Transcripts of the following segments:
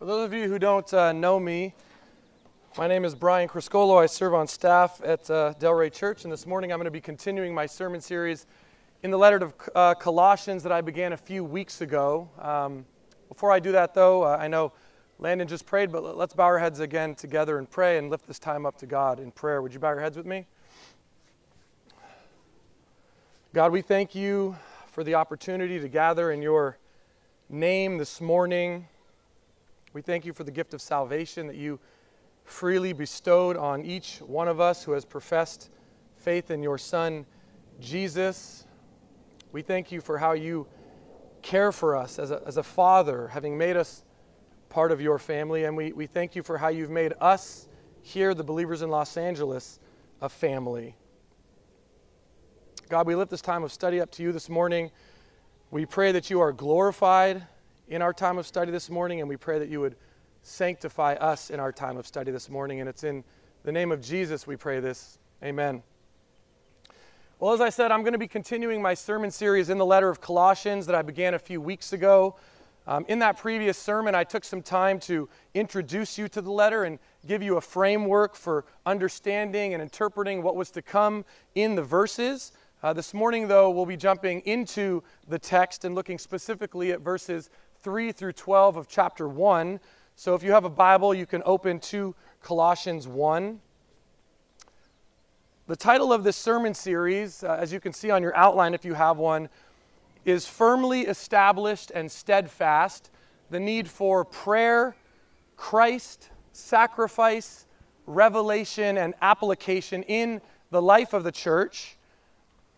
For those of you who don't uh, know me, my name is Brian Criscuolo. I serve on staff at uh, Delray Church, and this morning I'm going to be continuing my sermon series in the letter to uh, Colossians that I began a few weeks ago. Um, before I do that, though, uh, I know Landon just prayed, but let's bow our heads again together and pray and lift this time up to God in prayer. Would you bow your heads with me? God, we thank you for the opportunity to gather in your name this morning. We thank you for the gift of salvation that you freely bestowed on each one of us who has professed faith in your Son, Jesus. We thank you for how you care for us as a, as a father, having made us part of your family. And we, we thank you for how you've made us here, the believers in Los Angeles, a family. God, we lift this time of study up to you this morning. We pray that you are glorified in our time of study this morning, and we pray that you would sanctify us in our time of study this morning. And it's in the name of Jesus we pray this. Amen. Well, as I said, I'm going to be continuing my sermon series in the letter of Colossians that I began a few weeks ago. Um, in that previous sermon, I took some time to introduce you to the letter and give you a framework for understanding and interpreting what was to come in the verses. Uh, this morning, though, we'll be jumping into the text and looking specifically at verses 3 through 12 of chapter 1. So if you have a Bible, you can open to Colossians 1. The title of this sermon series, uh, as you can see on your outline if you have one, is Firmly Established and Steadfast the need for prayer, Christ, sacrifice, revelation, and application in the life of the church.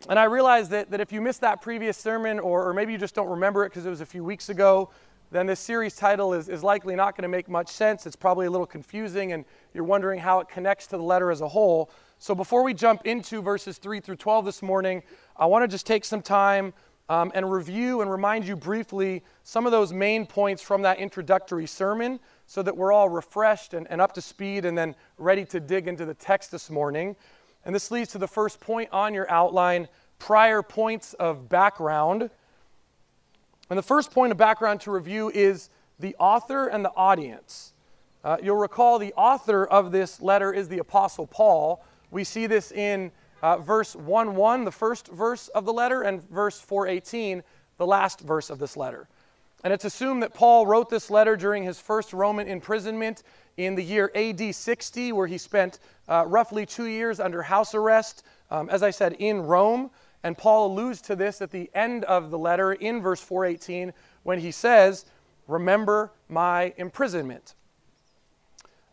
And I realize that, that if you missed that previous sermon, or, or maybe you just don't remember it because it was a few weeks ago, then this series title is, is likely not going to make much sense. It's probably a little confusing, and you're wondering how it connects to the letter as a whole. So before we jump into verses 3 through 12 this morning, I want to just take some time um, and review and remind you briefly some of those main points from that introductory sermon so that we're all refreshed and, and up to speed and then ready to dig into the text this morning. And this leads to the first point on your outline prior points of background. And the first point of background to review is the author and the audience. Uh, you'll recall the author of this letter is the Apostle Paul. We see this in uh, verse 1 1, the first verse of the letter, and verse 418, the last verse of this letter. And it's assumed that Paul wrote this letter during his first Roman imprisonment in the year AD 60, where he spent uh, roughly two years under house arrest, um, as I said, in Rome. And Paul alludes to this at the end of the letter in verse 418 when he says, Remember my imprisonment.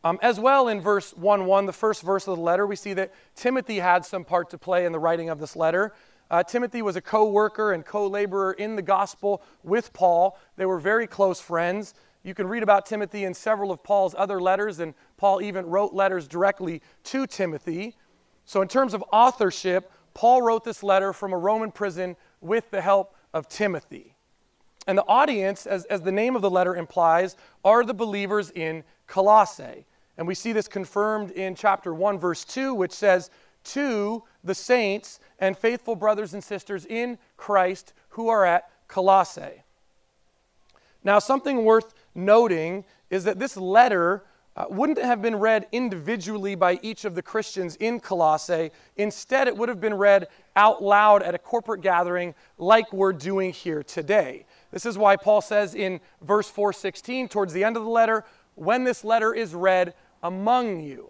Um, as well, in verse 1 1, the first verse of the letter, we see that Timothy had some part to play in the writing of this letter. Uh, Timothy was a co worker and co laborer in the gospel with Paul. They were very close friends. You can read about Timothy in several of Paul's other letters, and Paul even wrote letters directly to Timothy. So, in terms of authorship, Paul wrote this letter from a Roman prison with the help of Timothy. And the audience, as, as the name of the letter implies, are the believers in Colossae. And we see this confirmed in chapter 1, verse 2, which says, To the saints and faithful brothers and sisters in Christ who are at Colossae. Now, something worth noting is that this letter uh, wouldn't have been read individually by each of the Christians in Colossae. Instead, it would have been read out loud at a corporate gathering like we're doing here today. This is why Paul says in verse 416, towards the end of the letter, when this letter is read among you.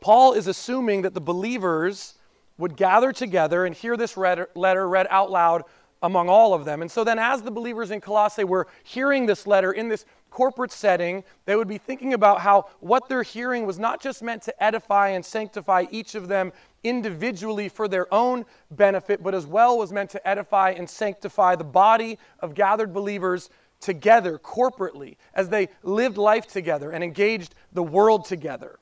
Paul is assuming that the believers would gather together and hear this letter read out loud among all of them. And so then, as the believers in Colossae were hearing this letter in this corporate setting, they would be thinking about how what they're hearing was not just meant to edify and sanctify each of them individually for their own benefit, but as well was meant to edify and sanctify the body of gathered believers together corporately as they lived life together and engaged the world together.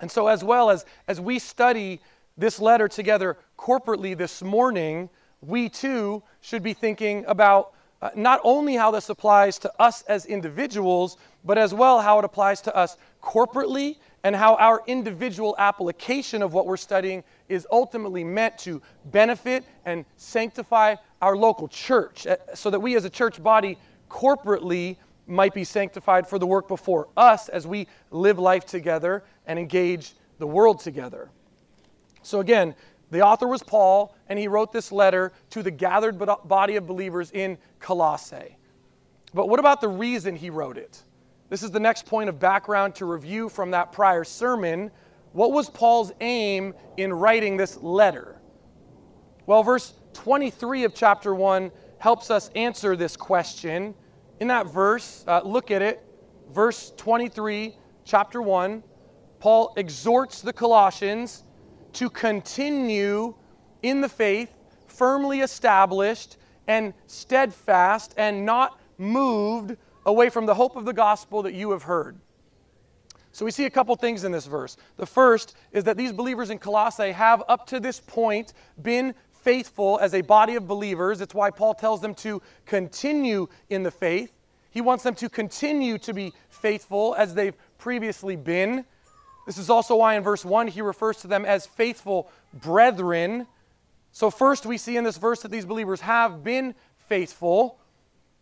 And so, as well as, as we study this letter together corporately this morning, we too should be thinking about uh, not only how this applies to us as individuals, but as well how it applies to us corporately and how our individual application of what we're studying is ultimately meant to benefit and sanctify our local church uh, so that we as a church body corporately might be sanctified for the work before us as we live life together and engage the world together. So, again, the author was Paul, and he wrote this letter to the gathered body of believers in Colossae. But what about the reason he wrote it? This is the next point of background to review from that prior sermon. What was Paul's aim in writing this letter? Well, verse 23 of chapter 1 helps us answer this question. In that verse, uh, look at it, verse 23, chapter 1, Paul exhorts the Colossians to continue in the faith, firmly established and steadfast, and not moved away from the hope of the gospel that you have heard. So we see a couple things in this verse. The first is that these believers in Colossae have, up to this point, been faithful as a body of believers. It's why Paul tells them to continue in the faith. He wants them to continue to be faithful as they've previously been. This is also why in verse 1 he refers to them as faithful brethren. So, first, we see in this verse that these believers have been faithful.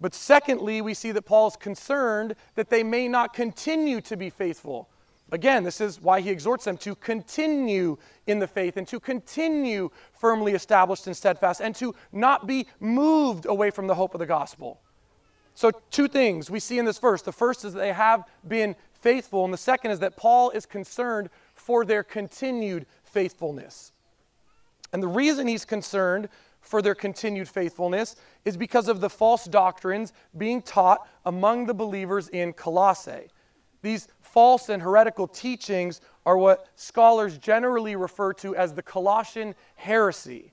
But secondly, we see that Paul is concerned that they may not continue to be faithful. Again, this is why he exhorts them to continue in the faith and to continue firmly established and steadfast and to not be moved away from the hope of the gospel. So, two things we see in this verse. The first is that they have been faithful, and the second is that Paul is concerned for their continued faithfulness. And the reason he's concerned for their continued faithfulness is because of the false doctrines being taught among the believers in Colossae. These false and heretical teachings are what scholars generally refer to as the Colossian heresy.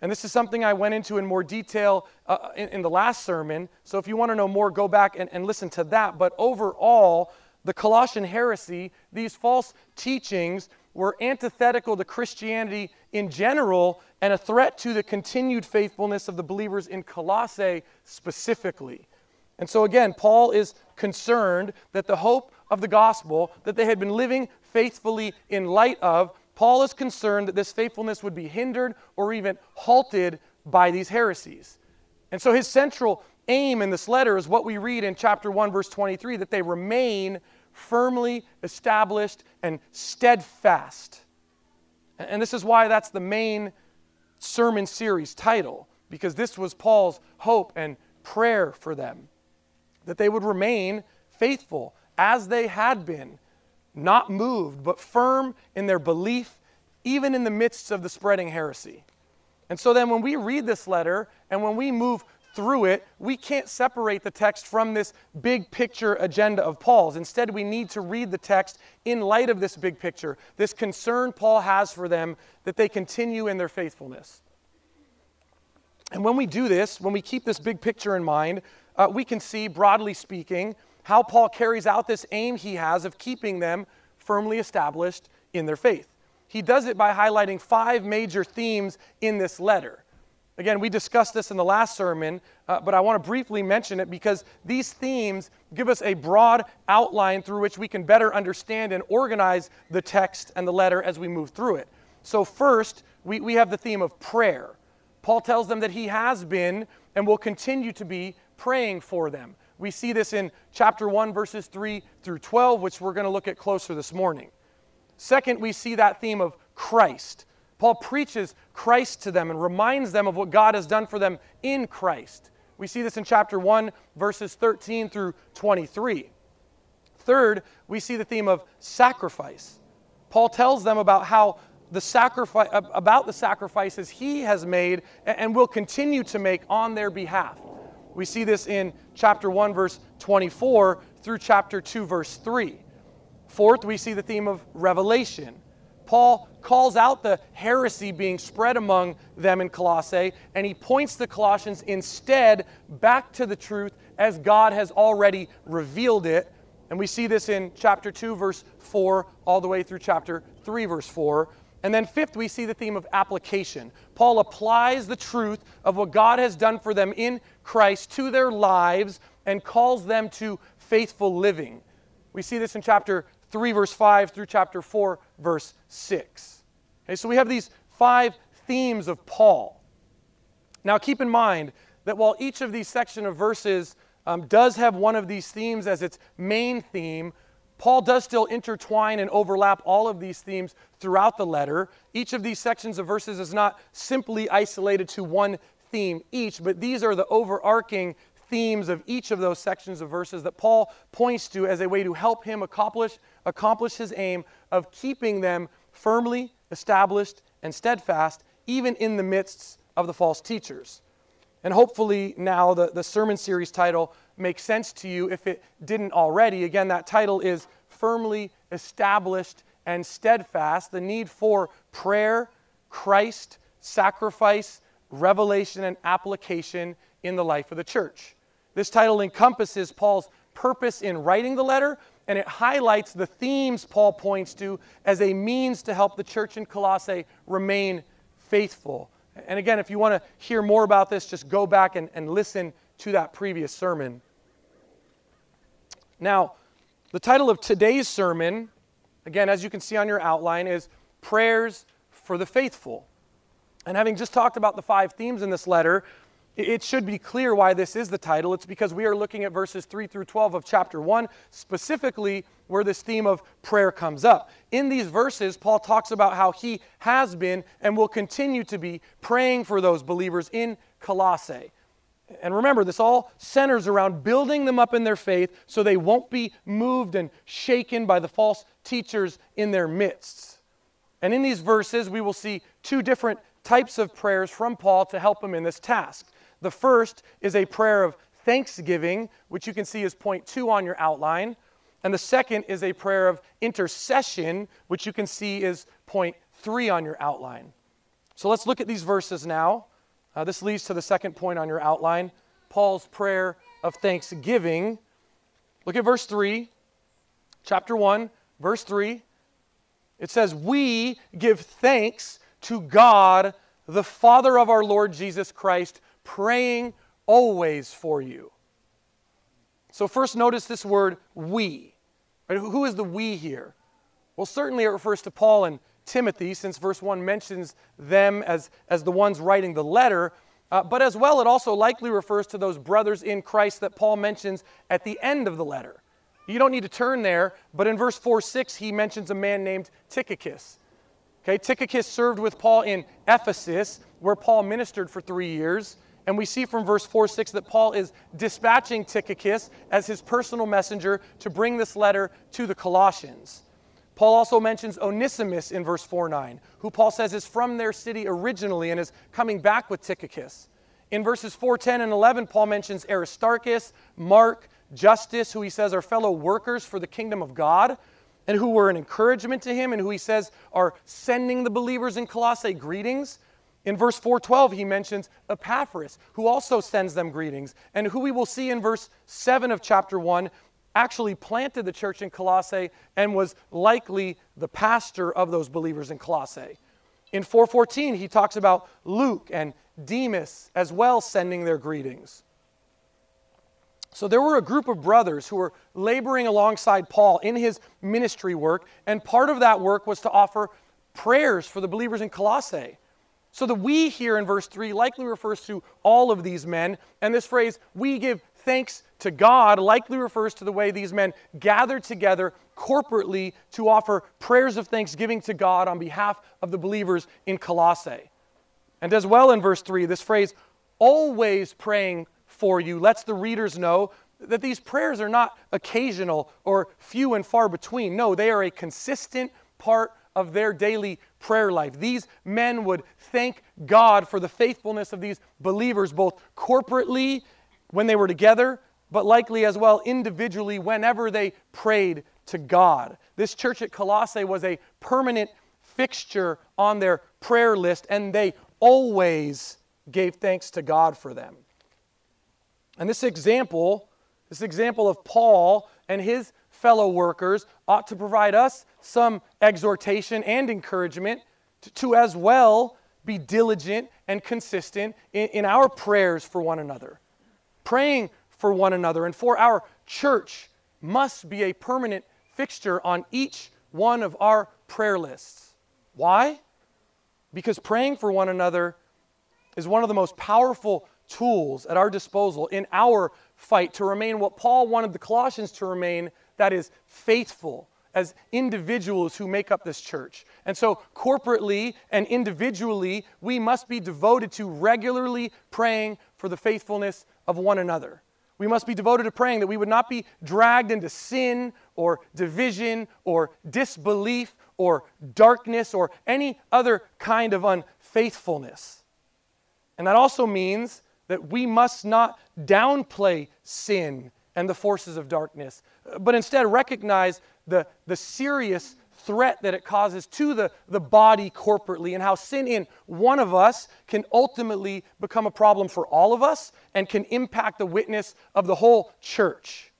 And this is something I went into in more detail uh, in, in, the last sermon. So if you want to know more, go back and, and listen to that. But overall, the Colossian heresy, these false teachings, were antithetical to Christianity in general and a threat to the continued faithfulness of the believers in Colossae specifically. And so, again, Paul is concerned that the hope of the gospel that they had been living faithfully in light of, Paul is concerned that this faithfulness would be hindered or even halted by these heresies. And so, his central aim in this letter is what we read in chapter 1, verse 23 that they remain firmly established and steadfast. And this is why that's the main sermon series title, because this was Paul's hope and prayer for them that they would remain faithful as they had been, not moved, but firm in their belief, even in the midst of the spreading heresy. And so then, when we read this letter and when we move through it, we can't separate the text from this big picture agenda of Paul's. Instead, we need to read the text in light of this big picture, this concern Paul has for them that they continue in their faithfulness. And when we do this, when we keep this big picture in mind, uh, we can see, broadly speaking, how Paul carries out this aim he has of keeping them firmly established in their faith. He does it by highlighting five major themes in this letter. Again, we discussed this in the last sermon, uh, but I want to briefly mention it because these themes give us a broad outline through which we can better understand and organize the text and the letter as we move through it. So, first, we, we have the theme of prayer. Paul tells them that he has been and will continue to be praying for them. We see this in chapter 1, verses 3 through 12, which we're going to look at closer this morning. Second, we see that theme of Christ. Paul preaches Christ to them and reminds them of what God has done for them in Christ. We see this in chapter 1, verses 13 through 23. Third, we see the theme of sacrifice. Paul tells them about how the sacrifice about the sacrifices he has made and will continue to make on their behalf. We see this in chapter 1 verse 24 through chapter 2 verse 3. Fourth, we see the theme of revelation. Paul calls out the heresy being spread among them in Colossae, and he points the Colossians instead back to the truth as God has already revealed it. And we see this in chapter 2, verse 4, all the way through chapter 3, verse 4. And then, fifth, we see the theme of application. Paul applies the truth of what God has done for them in Christ to their lives and calls them to faithful living. We see this in chapter 3, verse 5 through chapter 4, verse 6. Okay, so we have these five themes of Paul. Now, keep in mind that while each of these section of verses um, does have one of these themes as its main theme, Paul does still intertwine and overlap all of these themes throughout the letter. Each of these sections of verses is not simply isolated to one theme each, but these are the overarching themes of each of those sections of verses that Paul points to as a way to help him accomplish, accomplish his aim of keeping them firmly established and steadfast, even in the midst of the false teachers. And hopefully, now the, the sermon series title makes sense to you if it didn't already. Again, that title is Firmly Established and Steadfast the need for prayer, Christ, sacrifice, revelation, and application in the life of the church. This title encompasses Paul's purpose in writing the letter, and it highlights the themes Paul points to as a means to help the church in Colossae remain faithful. And again, if you want to hear more about this, just go back and, and listen to that previous sermon. Now, the title of today's sermon, again, as you can see on your outline, is Prayers for the Faithful. And having just talked about the five themes in this letter, it should be clear why this is the title. It's because we are looking at verses 3 through 12 of chapter 1, specifically where this theme of prayer comes up. In these verses, Paul talks about how he has been and will continue to be praying for those believers in Colossae. And remember, this all centers around building them up in their faith so they won't be moved and shaken by the false teachers in their midst. And in these verses, we will see two different types of prayers from Paul to help him in this task. The first is a prayer of thanksgiving, which you can see is point two on your outline. And the second is a prayer of intercession, which you can see is point three on your outline. So let's look at these verses now. Uh, this leads to the second point on your outline Paul's prayer of thanksgiving. Look at verse 3, chapter 1, verse 3. It says, We give thanks to God, the Father of our Lord Jesus Christ, praying always for you. So, first, notice this word we. Right? Who is the we here? Well, certainly it refers to Paul and Timothy, since verse 1 mentions them as, as the ones writing the letter. Uh, but as well, it also likely refers to those brothers in Christ that Paul mentions at the end of the letter. You don't need to turn there, but in verse 4 6, he mentions a man named Tychicus. Okay, Tychicus served with Paul in Ephesus, where Paul ministered for three years. And we see from verse 4 6 that Paul is dispatching Tychicus as his personal messenger to bring this letter to the Colossians. Paul also mentions Onesimus in verse 4 9, who Paul says is from their city originally and is coming back with Tychicus. In verses 4, 10, and 11, Paul mentions Aristarchus, Mark, Justus, who he says are fellow workers for the kingdom of God, and who were an encouragement to him, and who he says are sending the believers in Colossae greetings. In verse 412, he mentions Epaphras, who also sends them greetings, and who we will see in verse 7 of chapter 1 actually planted the church in Colossae and was likely the pastor of those believers in Colossae. In 414, he talks about Luke and Demas as well sending their greetings. So there were a group of brothers who were laboring alongside Paul in his ministry work, and part of that work was to offer prayers for the believers in Colossae. So the we here in verse 3 likely refers to all of these men, and this phrase, we give thanks to God likely refers to the way these men gathered together corporately to offer prayers of thanksgiving to God on behalf of the believers in Colossae. And as well in verse 3, this phrase, always praying for you, lets the readers know that these prayers are not occasional or few and far between. No, they are a consistent part of their daily prayer life. These men would thank God for the faithfulness of these believers, both corporately when they were together, but likely as well individually whenever they prayed to God. This church at Colossae was a permanent fixture on their prayer list, and they always gave thanks to God for them. And this example, this example of Paul and his fellow workers, ought to provide us some exhortation and encouragement to, to as well be diligent and consistent in, in our prayers for one another praying for one another and for our church must be a permanent fixture on each one of our prayer lists. Why? Because praying for one another is one of the most powerful tools at our disposal in our fight to remain what Paul wanted the Colossians to remain that is, faithful as individuals who make up this church. And so, corporately and individually, we must be devoted to regularly praying for the faithfulness of one another. We must be devoted to praying that we would not be dragged into sin or division or disbelief or darkness or any other kind of unfaithfulness. And that also means that we must not downplay sin and the forces of darkness, but instead recognize the, the serious threat that it causes to the, the body corporately and how sin in one of us can ultimately become a problem for all of us and can impact the witness of the whole church.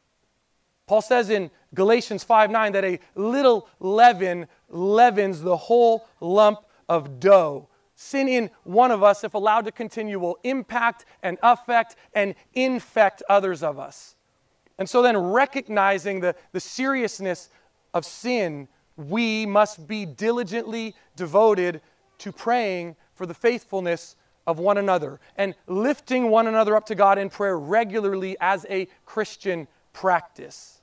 Paul says in Galatians 5 9 that a little leaven leavens the whole lump of dough. Sin in one of us, if allowed to continue, will impact and affect and infect others of us. And so then, recognizing the, the seriousness of sin, we must be diligently devoted to praying for the faithfulness of one another and lifting one another up to God in prayer regularly as a Christian practice.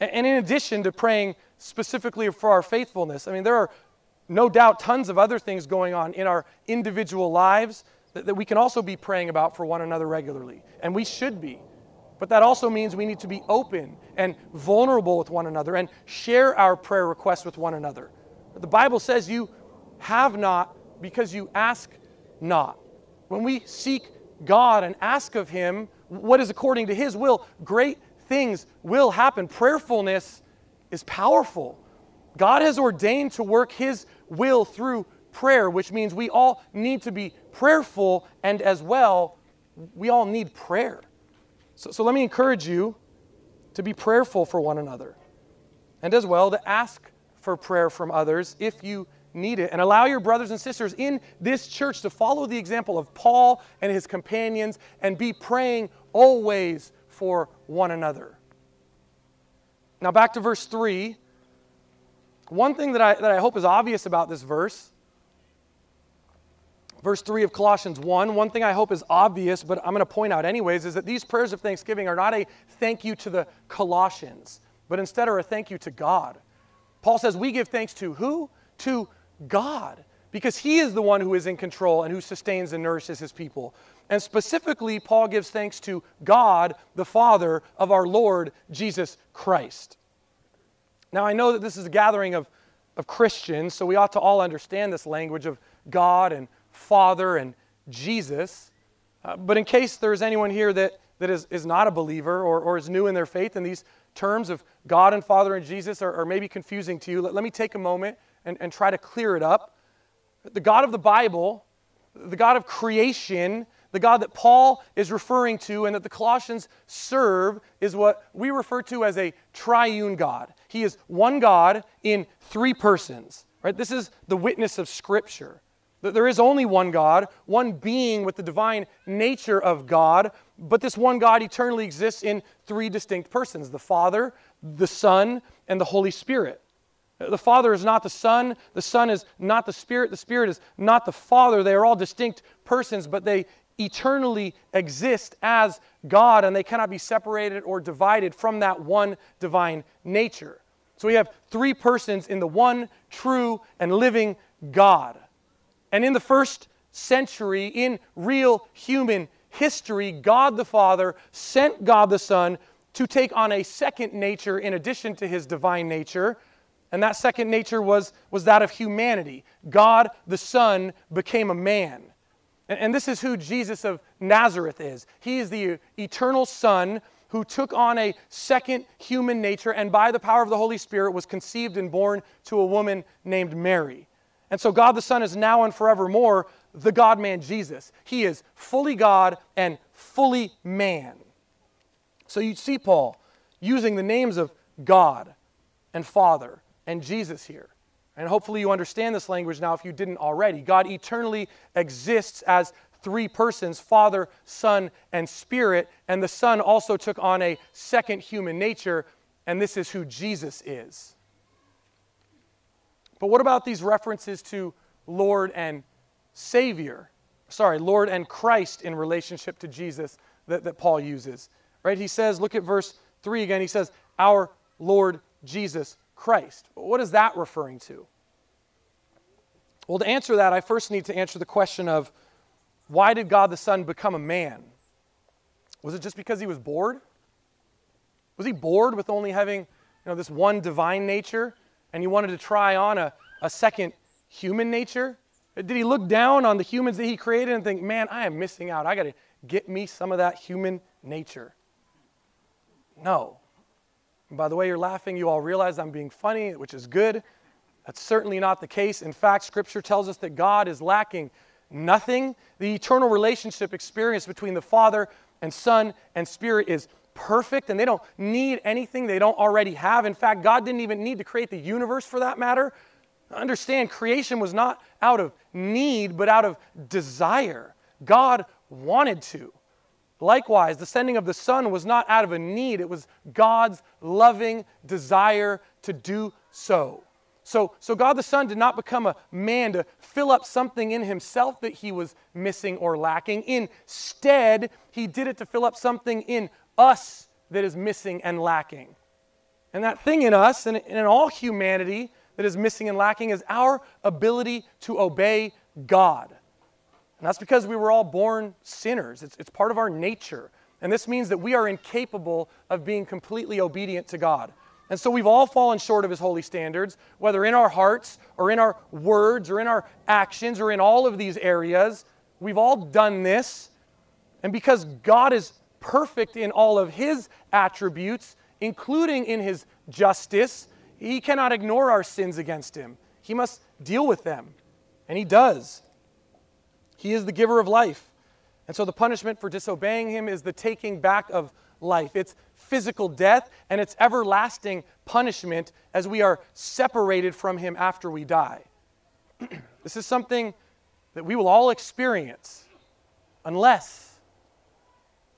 And in addition to praying specifically for our faithfulness, I mean, there are no doubt tons of other things going on in our individual lives that, that we can also be praying about for one another regularly. And we should be. But that also means we need to be open and vulnerable with one another and share our prayer requests with one another. The Bible says you have not because you ask not. When we seek God and ask of Him what is according to His will, great things will happen. Prayerfulness is powerful. God has ordained to work His will through prayer, which means we all need to be prayerful, and as well, we all need prayer. So, so let me encourage you to be prayerful for one another, and as well to ask for prayer from others if you need it. And allow your brothers and sisters in this church to follow the example of Paul and his companions and be praying always for one another. Now, back to verse 3. One thing that I, that I hope is obvious about this verse verse 3 of Colossians 1, one thing I hope is obvious, but I'm going to point out anyways, is that these prayers of thanksgiving are not a thank you to the Colossians, but instead are a thank you to God. Paul says we give thanks to who? To God, because He is the one who is in control and who sustains and nourishes His people. And specifically, Paul gives thanks to God, the Father of our Lord Jesus Christ. Now, I know that this is a gathering of, of Christians, so we ought to all understand this language of God and Father, and Jesus. Uh, but in case there's anyone here that, that is, is not a believer or, or is new in their faith, and these terms of God and Father and Jesus are, are maybe confusing to you, let, let me take a moment and, and try to clear it up. The God of the Bible, the God of creation, the God that Paul is referring to and that the Colossians serve is what we refer to as a triune God. He is one God in three persons. Right? This is the witness of Scripture. That there is only one God, one being with the divine nature of God, but this one God eternally exists in three distinct persons the Father, the Son, and the Holy Spirit. The Father is not the Son, the Son is not the Spirit, the Spirit is not the Father. They are all distinct persons, but they eternally exist as God, and they cannot be separated or divided from that one divine nature. So we have three persons in the one true and living God. And in the first century, in real human history, God the Father sent God the Son to take on a second nature in addition to his divine nature. And that second nature was, was that of humanity. God the Son became a man. And, and this is who Jesus of Nazareth is. He is the eternal Son who took on a second human nature and by the power of the Holy Spirit was conceived and born to a woman named Mary. And so God the Son is now and forevermore the God man Jesus. He is fully God and fully man. So you see Paul using the names of God and Father and Jesus here. And hopefully you understand this language now if you didn't already. God eternally exists as three persons Father, Son, and Spirit. And the Son also took on a second human nature, and this is who Jesus is. But what about these references to Lord and Savior? Sorry, Lord and Christ in relationship to Jesus that, that Paul uses. Right? He says, look at verse 3 again. He says, Our Lord Jesus Christ. What is that referring to? Well, to answer that, I first need to answer the question of why did God the Son become a man? Was it just because he was bored? Was he bored with only having you know, this one divine nature and he wanted to try on a, a second human nature? Did he look down on the humans that he created and think, man, I am missing out. I got to get me some of that human nature? No. And by the way you're laughing, you all realize I'm being funny, which is good. That's certainly not the case. In fact, Scripture tells us that God is lacking nothing. The eternal relationship experience between the Father and Son and Spirit is perfect, and they don't need anything they don't already have. In fact, God didn't even need to create the universe for that matter. Understand, creation was not out of need, but out of desire. God wanted to. Likewise, the sending of the Son was not out of a need, it was God's loving desire to do so. So, so God the Son did not become a man to fill up something in himself that he was missing or lacking. Instead, he did it to fill up something in us that is missing and lacking. And that thing in us and in all humanity that is missing and lacking is our ability to obey God. And that's because we were all born sinners, it's, it's part of our nature. And this means that we are incapable of being completely obedient to God. And so we've all fallen short of His holy standards, whether in our hearts or in our words or in our actions or in all of these areas. We've all done this. And because God is perfect in all of His attributes, including in His justice, He cannot ignore our sins against Him. He must deal with them. And He does. He is the giver of life. And so the punishment for disobeying Him is the taking back of life. It's physical death and it's everlasting punishment as we are separated from Him after we die. this is something that we will all experience unless,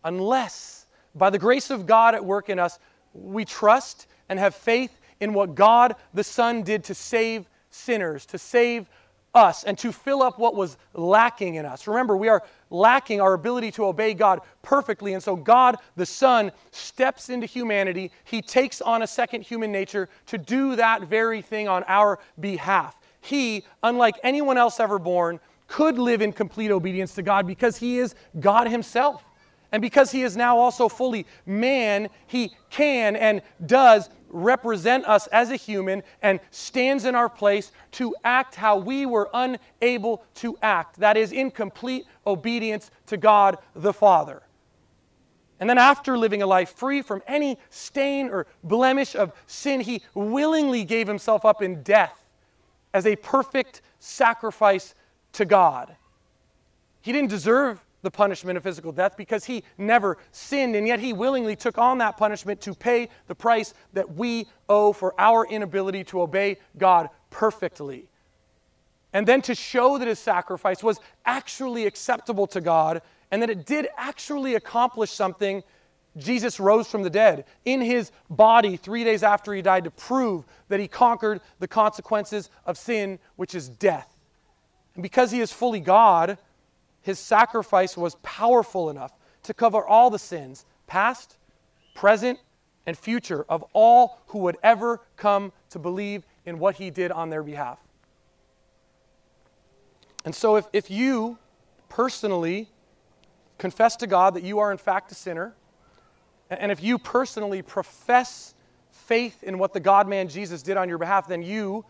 unless, by the grace of God at work in us, we trust and have faith in what God the Son did to save sinners, to save us and to fill up what was lacking in us. Remember, we are lacking our ability to obey God perfectly. And so God, the Son, steps into humanity. He takes on a second human nature to do that very thing on our behalf. He, unlike anyone else ever born, could live in complete obedience to God because he is God himself. And because he is now also fully man, he can and does represent us as a human and stands in our place to act how we were unable to act. That is, in complete obedience to God the Father. And then, after living a life free from any stain or blemish of sin, he willingly gave himself up in death as a perfect sacrifice to God. He didn't deserve the punishment of physical death because he never sinned, and yet he willingly took on that punishment to pay the price that we owe for our inability to obey God perfectly. And then to show that his sacrifice was actually acceptable to God and that it did actually accomplish something, Jesus rose from the dead in his body three days after he died to prove that he conquered the consequences of sin, which is death. And because he is fully God, his sacrifice was powerful enough to cover all the sins, past, present, and future, of all who would ever come to believe in what he did on their behalf. And so, if, if you personally confess to God that you are in fact a sinner, and if you personally profess faith in what the God man Jesus did on your behalf, then you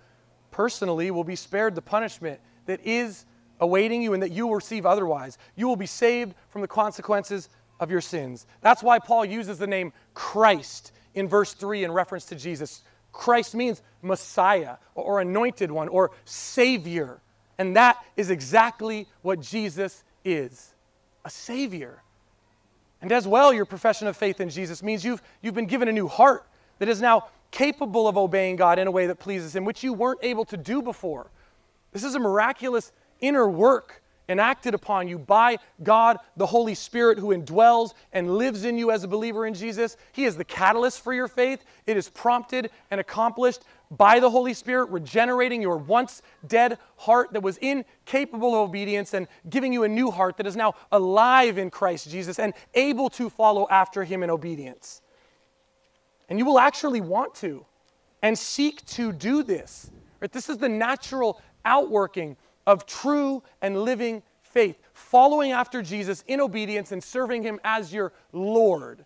personally will be spared the punishment that is awaiting you and that you will receive otherwise. You will be saved from the consequences of your sins. That's why Paul uses the name Christ in verse 3 in reference to Jesus. Christ means Messiah or anointed one or Savior. And that is exactly what Jesus is a Savior. And as well, your profession of faith in Jesus means you've, you've been given a new heart that is now capable of obeying God in a way that pleases Him, which you weren't able to do before. This is a miraculous inner work enacted upon you by God, the Holy Spirit, who indwells and lives in you as a believer in Jesus. He is the catalyst for your faith. It is prompted and accomplished by the Holy Spirit, regenerating your once dead heart that was incapable of obedience and giving you a new heart that is now alive in Christ Jesus and able to follow after Him in obedience. And you will actually want to and seek to do this. Right? This is the natural outworking of true and living faith, following after Jesus in obedience and serving Him as your Lord.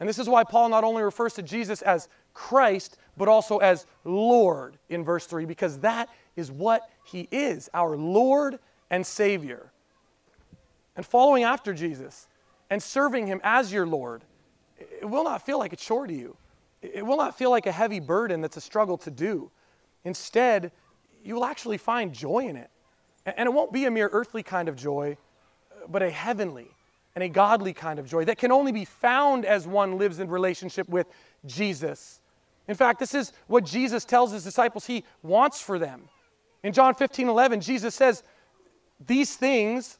And this is why Paul not only refers to Jesus as Christ, but also as Lord in verse 3, because that is what he is our Lord and Savior. And following after Jesus and serving him as your Lord, it will not feel like a chore to you. It will not feel like a heavy burden that's a struggle to do. Instead, you will actually find joy in it. And it won't be a mere earthly kind of joy, but a heavenly and a godly kind of joy that can only be found as one lives in relationship with Jesus. In fact, this is what Jesus tells his disciples he wants for them. In John 15 11, Jesus says, These things,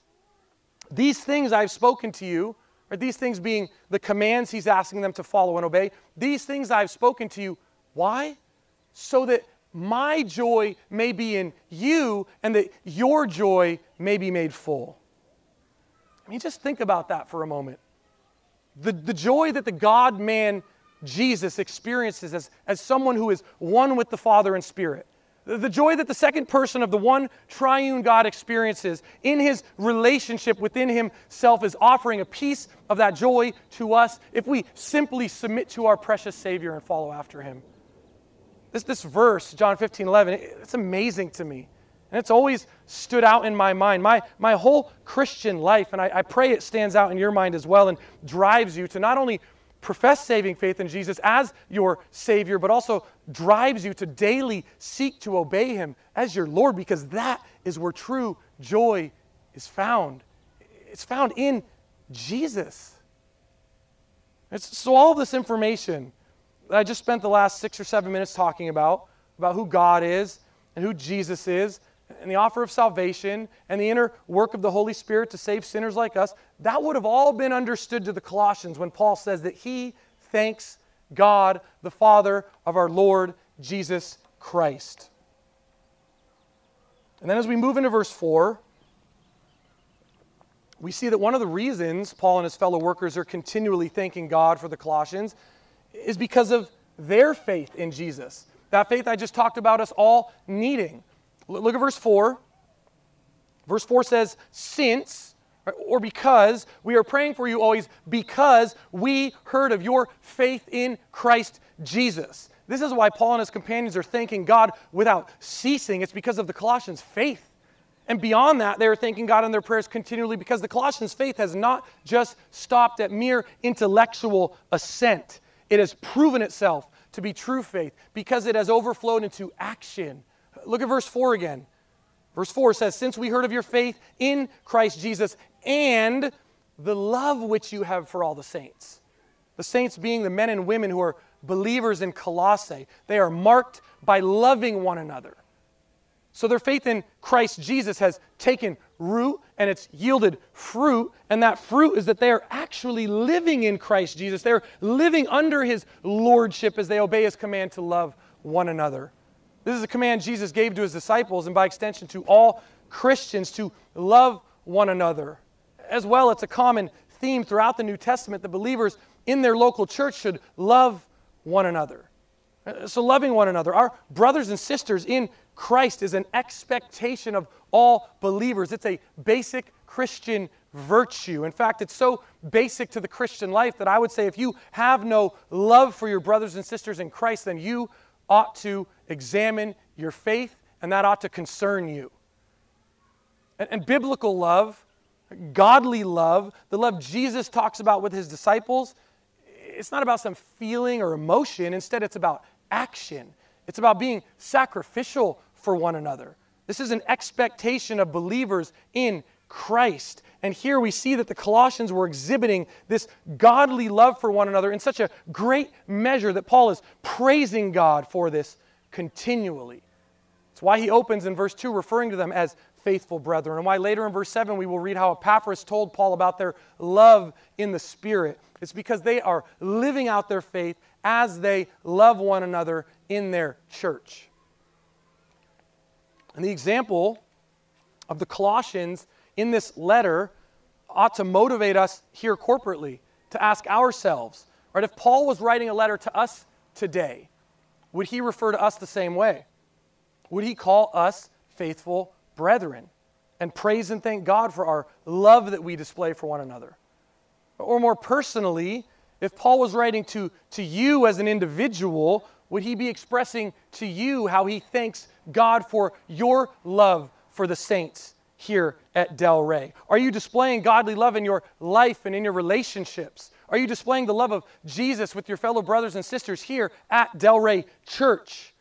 these things I've spoken to you, or these things being the commands he's asking them to follow and obey, these things I've spoken to you. Why? So that my joy may be in you and that your joy may be made full. I mean, just think about that for a moment. The, the joy that the God man Jesus experiences as, as someone who is one with the Father in spirit. The joy that the second person of the one triune God experiences in his relationship within himself is offering a piece of that joy to us if we simply submit to our precious Savior and follow after him. This, this verse, John 15, 11, it's amazing to me. And it's always stood out in my mind. My, my whole Christian life, and I, I pray it stands out in your mind as well and drives you to not only profess saving faith in Jesus as your Savior, but also drives you to daily seek to obey Him as your Lord, because that is where true joy is found. It's found in Jesus. It's, so, all this information I just spent the last six or seven minutes talking about, about who God is and who Jesus is, and the offer of salvation and the inner work of the Holy Spirit to save sinners like us, that would have all been understood to the Colossians when Paul says that he thanks God, the Father of our Lord Jesus Christ. And then as we move into verse 4, we see that one of the reasons Paul and his fellow workers are continually thanking God for the Colossians is because of their faith in Jesus. That faith I just talked about us all needing. Look at verse 4. Verse 4 says, Since, or because, we are praying for you always because we heard of your faith in Christ Jesus. This is why Paul and his companions are thanking God without ceasing. It's because of the Colossians' faith. And beyond that, they are thanking God in their prayers continually because the Colossians' faith has not just stopped at mere intellectual assent. It has proven itself to be true faith because it has overflowed into action Look at verse 4 again. Verse 4 says, Since we heard of your faith in Christ Jesus and the love which you have for all the saints. The saints being the men and women who are believers in Colossae. They are marked by loving one another. So their faith in Christ Jesus has taken root and it's yielded fruit. And that fruit is that they are actually living in Christ Jesus. They're living under his lordship as they obey his command to love one another. This is a command Jesus gave to his disciples and by extension to all Christians to love one another. As well, it's a common theme throughout the New Testament that believers in their local church should love one another. So, loving one another, our brothers and sisters in Christ is an expectation of all believers. It's a basic Christian virtue. In fact, it's so basic to the Christian life that I would say if you have no love for your brothers and sisters in Christ, then you ought to examine your faith, and that ought to concern you. And, and, biblical love, godly love, the love Jesus talks about with his disciples, it's not about some feeling or emotion. Instead, it's about action. It's about being sacrificial for one another. This is an expectation of believers in Christ. And here we see that the Colossians were exhibiting this godly love for one another in such a great measure that Paul is praising God for this continually. It's why he opens in verse 2 referring to them as faithful brethren. And why later in verse 7 we will read how Epaphras told Paul about their love in the Spirit. It's because they are living out their faith as they love one another in their church. And the example of the Colossians in this letter ought to motivate us here corporately to ask ourselves, right, if Paul was writing a letter to us today, would he refer to us the same way? Would he call us faithful brethren and praise and thank God for our love that we display for one another? Or more personally, if Paul was writing to, to you as an individual, would he be expressing to you how he thanks God for your love for the saints here at Del Rey? Are you displaying godly love in your life and in your relationships? Are you displaying the love of Jesus with your fellow brothers and sisters here at Del Rey Church?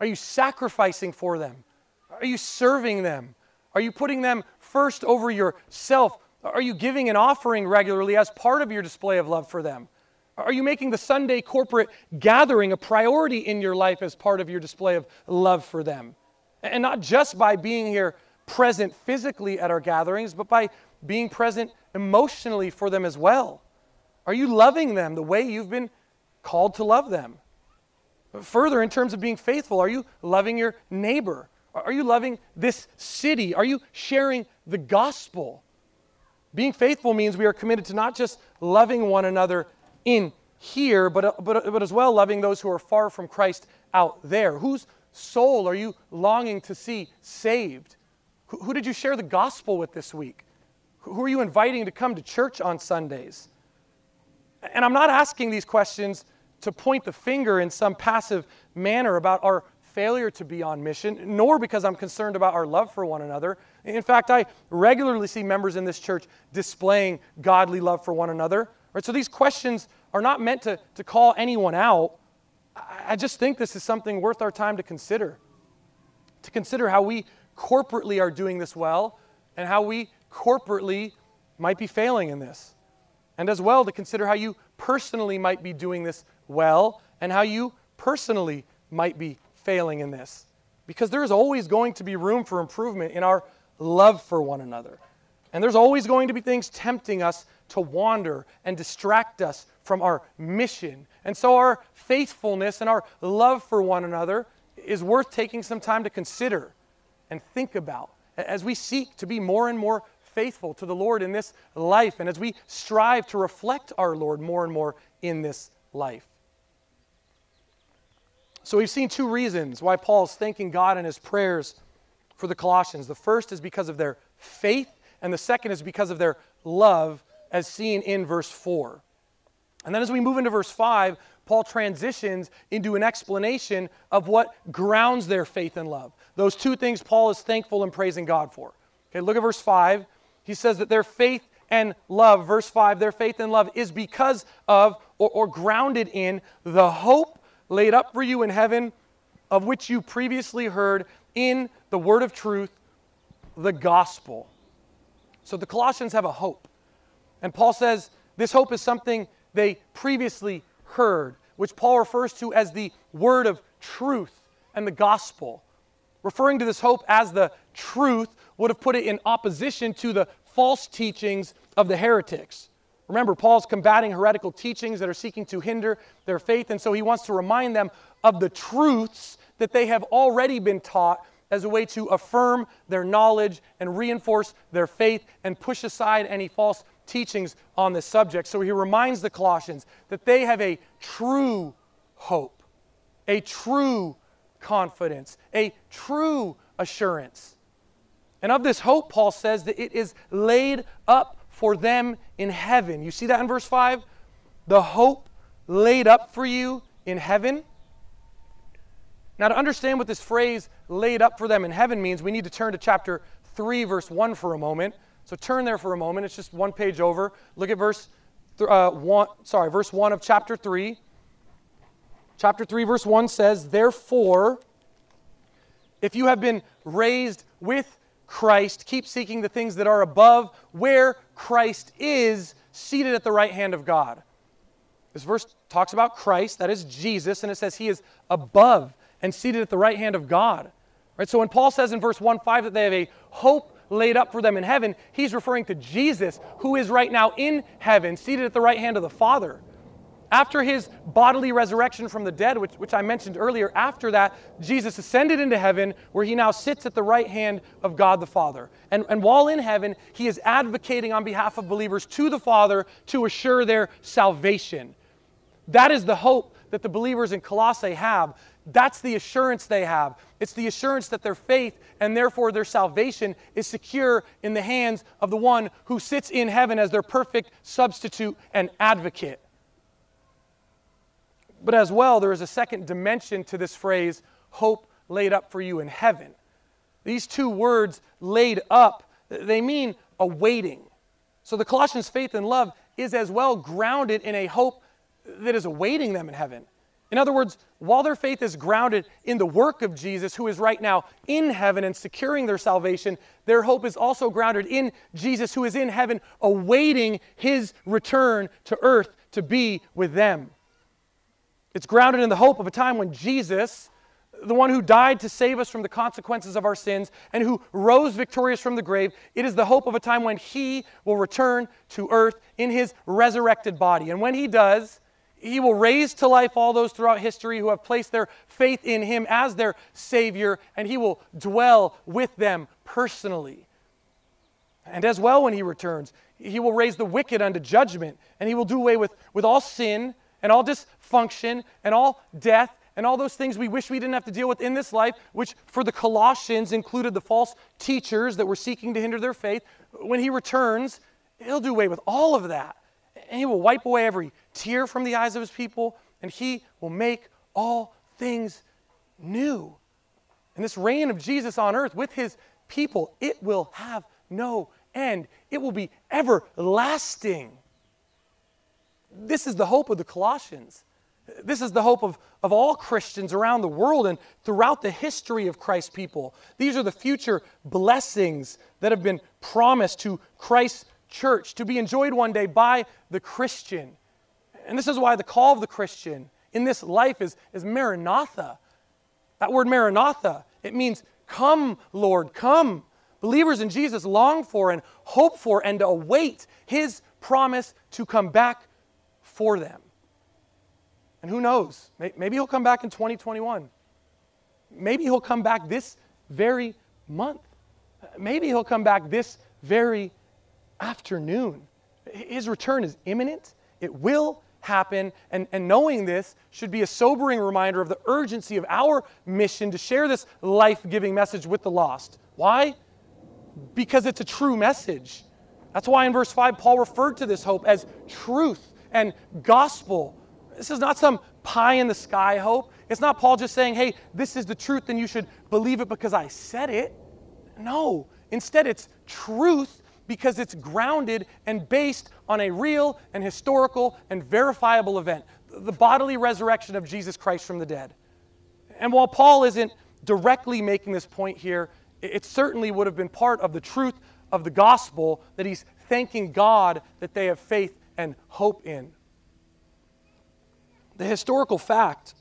Are you sacrificing for them? Are you serving them? Are you putting them first over yourself? Are you giving an offering regularly as part of your display of love for them? Are you making the Sunday corporate gathering a priority in your life as part of your display of love for them? And not just by being here present physically at our gatherings, but by being present emotionally for them as well. Are you loving them the way you've been called to love them? Further, in terms of being faithful, are you loving your neighbor? Are you loving this city? Are you sharing the gospel? Being faithful means we are committed to not just loving one another in here, but, uh, but, uh, but as well loving those who are far from Christ out there. Whose soul are you longing to see saved? Who, who did you share the gospel with this week? Who are you inviting to come to church on Sundays? And I'm not asking these questions to point the finger in some passive manner about our failure to be on mission, nor because I'm concerned about our love for one another. In fact, I regularly see members in this church displaying godly love for one another. Right? So these questions are not meant to, to call anyone out. I just think this is something worth our time to consider. To consider how we corporately are doing this well and how we corporately might be failing in this. And as well to consider how you personally might be doing this well and how you personally might be failing in this because there is always going to be room for improvement in our love for one another. And there's always going to be things tempting us to wander and distract us from our mission. And so our faithfulness and our love for one another is worth taking some time to consider and think about as we seek to be more and more faithful to the Lord in this life and as we strive to reflect our Lord more and more in this life. So we've seen two reasons why Paul's thanking God in his prayers for the Colossians. The first is because of their faith, and the second is because of their love, as seen in verse 4. And then as we move into verse 5, Paul transitions into an explanation of what grounds their faith and love. Those two things Paul is thankful and praising God for. Okay, look at verse 5. He says that their faith and love, verse 5, their faith and love is because of or, or grounded in the hope laid up for you in heaven, of which you previously heard in the word of truth, the gospel. So the Colossians have a hope. And Paul says this hope is something they previously heard, which Paul refers to as the word of truth and the gospel. Referring to this hope as the truth would have put it in opposition to the false teachings of the heretics. Remember, Paul's combating heretical teachings that are seeking to hinder their faith, and so he wants to remind them of the truths that they have already been taught as a way to affirm their knowledge and reinforce their faith and push aside any false teachings on this subject. So he reminds the Colossians that they have a true hope, a true confidence, a true assurance. And of this hope, Paul says that it is laid up for them in heaven. You see that in verse 5? The hope laid up for you in heaven. Now, to understand what this phrase laid up for them in heaven means, we need to turn to chapter 3, verse 1 for a moment. So turn there for a moment. It's just one page over. Look at verse uh, 1, sorry, verse 1 of chapter 3. Chapter 3, verse 1 says, Therefore, if you have been raised with Christ, keep seeking the things that are above, where Christ is seated at the right hand of God. This verse talks about Christ, that is Jesus, and it says he is above and seated at the right hand of God. Right? So when Paul says in verse 1 5 that they have a hope laid up for them in heaven, he's referring to Jesus, who is right now in heaven, seated at the right hand of the Father. After his bodily resurrection from the dead, which, which I mentioned earlier, after that, Jesus ascended into heaven, where he now sits at the right hand of God the Father. And, and while in heaven, he is advocating on behalf of believers to the Father to assure their salvation. That is the hope that the believers in Colossae have. That's the assurance they have. It's the assurance that their faith and therefore their salvation is secure in the hands of the one who sits in heaven as their perfect substitute and advocate. But as well, there is a second dimension to this phrase, hope laid up for you in heaven. These two words, laid up, they mean awaiting. So the Colossians' faith and love is as well grounded in a hope that is awaiting them in heaven. In other words, while their faith is grounded in the work of Jesus, who is right now in heaven and securing their salvation, their hope is also grounded in Jesus, who is in heaven, awaiting his return to earth to be with them. It's grounded in the hope of a time when Jesus, the one who died to save us from the consequences of our sins and who rose victorious from the grave, it is the hope of a time when he will return to earth in his resurrected body. And when he does, he will raise to life all those throughout history who have placed their faith in him as their Savior, and he will dwell with them personally. And as well, when he returns, he will raise the wicked unto judgment, and he will do away with, with all sin and all dysfunction and all death and all those things we wish we didn't have to deal with in this life, which for the Colossians included the false teachers that were seeking to hinder their faith. When he returns, he'll do away with all of that. And he will wipe away every tear from the eyes of his people, and he will make all things new. And this reign of Jesus on earth with his people, it will have no end. It will be everlasting. This is the hope of the Colossians. This is the hope of, of all Christians around the world and throughout the history of Christ's people. These are the future blessings that have been promised to Christ's church to be enjoyed one day by the Christian. And this is why the call of the Christian in this life is, is Maranatha. That word Maranatha, it means come, Lord, come. Believers in Jesus long for and hope for and await his promise to come back for them. And who knows? Maybe he'll come back in 2021. Maybe he'll come back this very month. Maybe he'll come back this very afternoon. His return is imminent. It will happen. And, and knowing this should be a sobering reminder of the urgency of our mission to share this life giving message with the lost. Why? Because it's a true message. That's why in verse 5, Paul referred to this hope as truth and gospel. This is not some pie in the sky hope. It's not Paul just saying, hey, this is the truth and you should believe it because I said it. No. Instead, it's truth because it's grounded and based on a real and historical and verifiable event the bodily resurrection of Jesus Christ from the dead. And while Paul isn't directly making this point here, it certainly would have been part of the truth of the gospel that he's thanking God that they have faith and hope in. The historical fact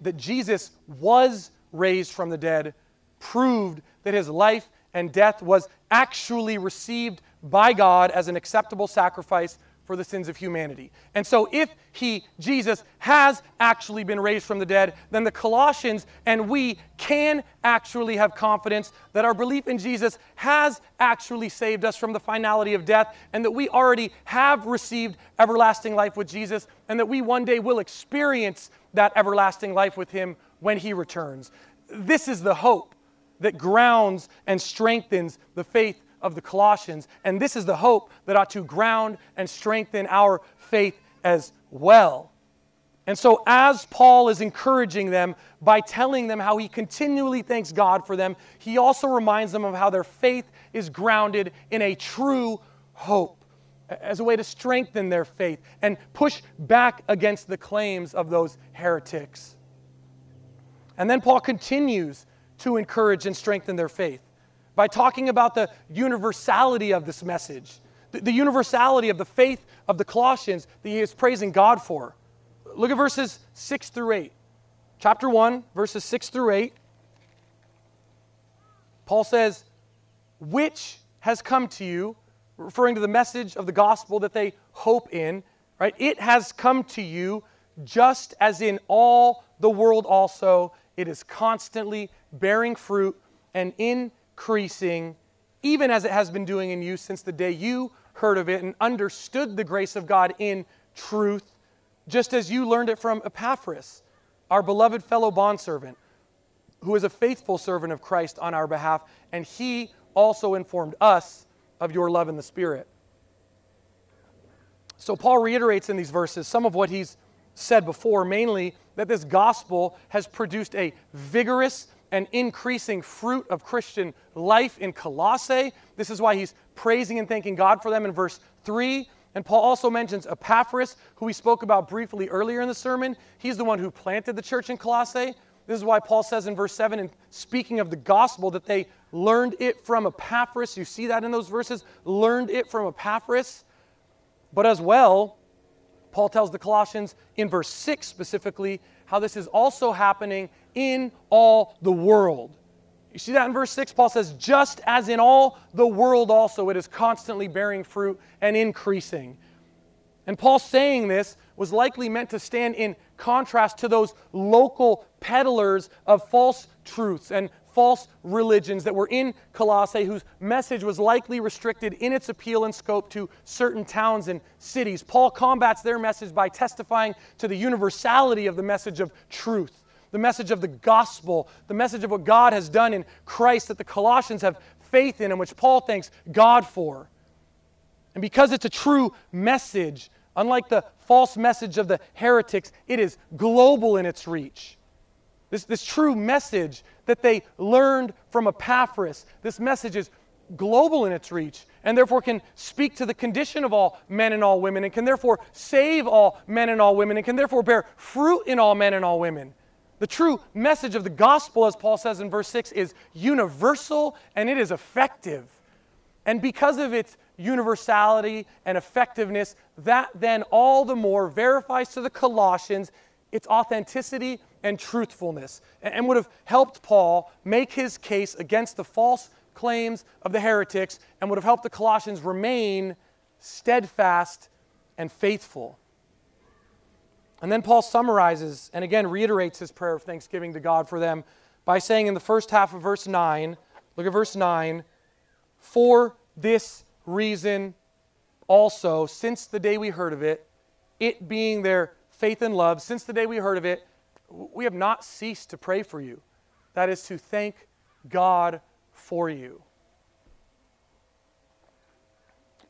that Jesus was raised from the dead proved that his life and death was actually received by God as an acceptable sacrifice for the sins of humanity. And so, if he, Jesus, has actually been raised from the dead, then the Colossians and we can actually have confidence that our belief in Jesus has actually saved us from the finality of death, and that we already have received everlasting life with Jesus, and that we one day will experience that everlasting life with him when he returns. This is the hope that grounds and strengthens the faith of the Colossians. And this is the hope that ought to ground and strengthen our faith as well. And so, as Paul is encouraging them by telling them how he continually thanks God for them, he also reminds them of how their faith is grounded in a true hope as a way to strengthen their faith and push back against the claims of those heretics. And then Paul continues to encourage and strengthen their faith by talking about the universality of this message, the, the universality of the faith of the Colossians that he is praising God for. Look at verses 6 through 8. Chapter 1, verses 6 through 8. Paul says, which has come to you, referring to the message of the gospel that they hope in, right? It has come to you just as in all the world also, it is constantly bearing fruit and increasing, even as it has been doing in you since the day you heard of it and understood the grace of God in truth, just as you learned it from Epaphras, our beloved fellow bondservant, who is a faithful servant of Christ on our behalf, and he also informed us of your love in the Spirit. So, Paul reiterates in these verses some of what he's said before, mainly that this gospel has produced a vigorous and increasing fruit of Christian life in Colossae. This is why he's praising and thanking God for them in verse 3. And Paul also mentions Epaphras, who we spoke about briefly earlier in the sermon. He's the one who planted the church in Colossae. This is why Paul says in verse 7, in speaking of the gospel, that they learned it from Epaphras. You see that in those verses? Learned it from Epaphras. But as well, Paul tells the Colossians in verse 6 specifically how this is also happening in all the world. You see that in verse 6? Paul says, just as in all the world also, it is constantly bearing fruit and increasing. And Paul saying this was likely meant to stand in contrast to those local peddlers of false truths and false religions that were in Colossae, whose message was likely restricted in its appeal and scope to certain towns and cities. Paul combats their message by testifying to the universality of the message of truth, the message of the gospel, the message of what God has done in Christ that the Colossians have faith in and which Paul thanks God for. And because it's a true message, unlike the false message of the heretics, it is global in its reach. This, this true message that they learned from Epaphras, this message is global in its reach and therefore can speak to the condition of all men and all women and can therefore save all men and all women and can therefore bear fruit in all men and all women. The true message of the gospel, as Paul says in verse 6, is universal and it is effective. And because of its universality and effectiveness, that then all the more verifies to the Colossians its authenticity and truthfulness, and would have helped Paul make his case against the false claims of the heretics, and would have helped the Colossians remain steadfast and faithful. And then Paul summarizes and again reiterates his prayer of thanksgiving to God for them by saying in the first half of verse 9, look at verse 9, for this reason also, since the day we heard of it, it being their faith and love, since the day we heard of it, we have not ceased to pray for you. That is to thank God for you.